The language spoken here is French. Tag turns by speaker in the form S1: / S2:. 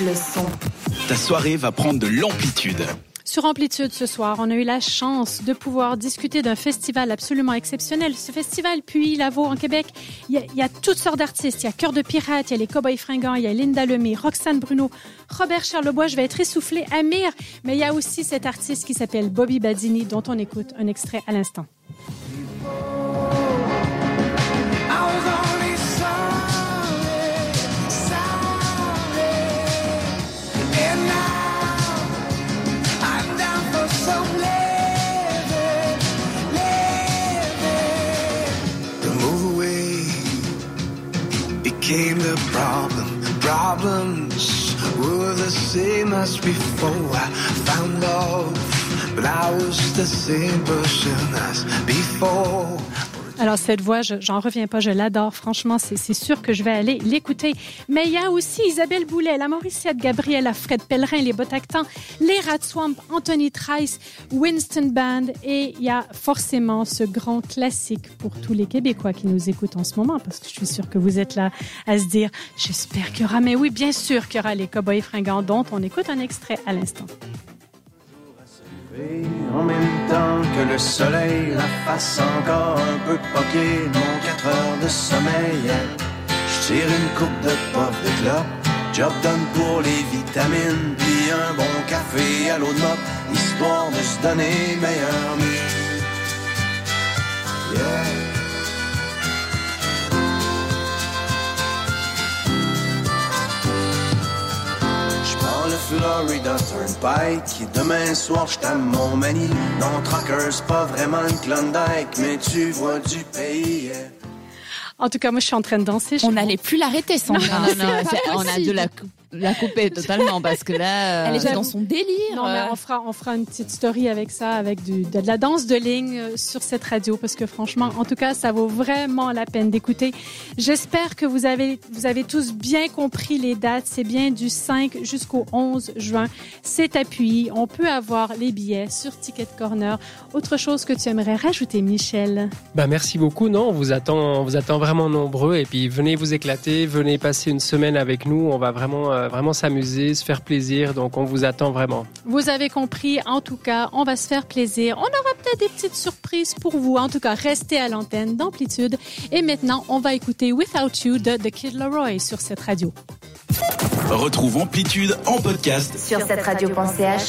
S1: le son.
S2: Ta soirée va prendre de l'amplitude.
S3: Sur Amplitude ce soir, on a eu la chance de pouvoir discuter d'un festival absolument exceptionnel. Ce festival, puis Lavo en Québec, il y, a, toutes sortes d'artistes. Il y a Cœur de Pirate, il y a les Cowboys Fringants, il y a Linda Lemay, Roxane Bruno, Robert Charlebois, je vais être essoufflé, Amir, mais il y a aussi cet artiste qui s'appelle Bobby Badini, dont on écoute un extrait à l'instant.
S4: Became the problem. Problems were the same as before. I found love, but I was the same person as before.
S3: Alors cette voix, j'en reviens pas, je l'adore. Franchement, c'est sûr que je vais aller l'écouter. Mais il y a aussi Isabelle Boulet, la Mauriciette Gabrielle, Fred Pellerin, les Botactans, les Swamp, Anthony Trice, Winston Band et il y a forcément ce grand classique pour tous les Québécois qui nous écoutent en ce moment parce que je suis sûre que vous êtes là à se dire j'espère qu'il y aura, mais oui, bien sûr qu'il y aura les Cowboys fringants dont on écoute un extrait à l'instant
S5: le soleil, la face encore un peu poquée, mon 4 heures de sommeil. Je tire une coupe de pof de clope, job done pour les vitamines, puis un bon café à l'eau de mop, histoire de se donner meilleur mieux. Yeah. Florida Turnpike. Demain soir, je t'aime mon mani. Non, Tracker, c'est pas vraiment une Klondike, mais tu vois du pays.
S3: En tout cas, moi, je suis en train de danser.
S6: On n'allait plus l'arrêter, sans
S7: Non, non, non, on a de la la couper totalement parce que là,
S6: elle est dans son délire.
S3: Non, mais on fera, on fera une petite story avec ça, avec du, de la danse de ligne euh, sur cette radio parce que franchement, en tout cas, ça vaut vraiment la peine d'écouter. J'espère que vous avez, vous avez tous bien compris les dates. C'est bien du 5 jusqu'au 11 juin. C'est appuyé. On peut avoir les billets sur Ticket Corner. Autre chose que tu aimerais rajouter, Michel?
S8: Bah, merci beaucoup. Non, on vous attend, on vous attend vraiment nombreux et puis venez vous éclater, venez passer une semaine avec nous. On va vraiment euh, vraiment s'amuser, se faire plaisir. Donc, on vous attend vraiment.
S3: Vous avez compris. En tout cas, on va se faire plaisir. On aura peut-être des petites surprises pour vous. En tout cas, restez à l'antenne d'Amplitude. Et maintenant, on va écouter Without You de The Kid Leroy sur cette radio.
S2: Retrouve Amplitude en podcast
S1: sur cette radio.ch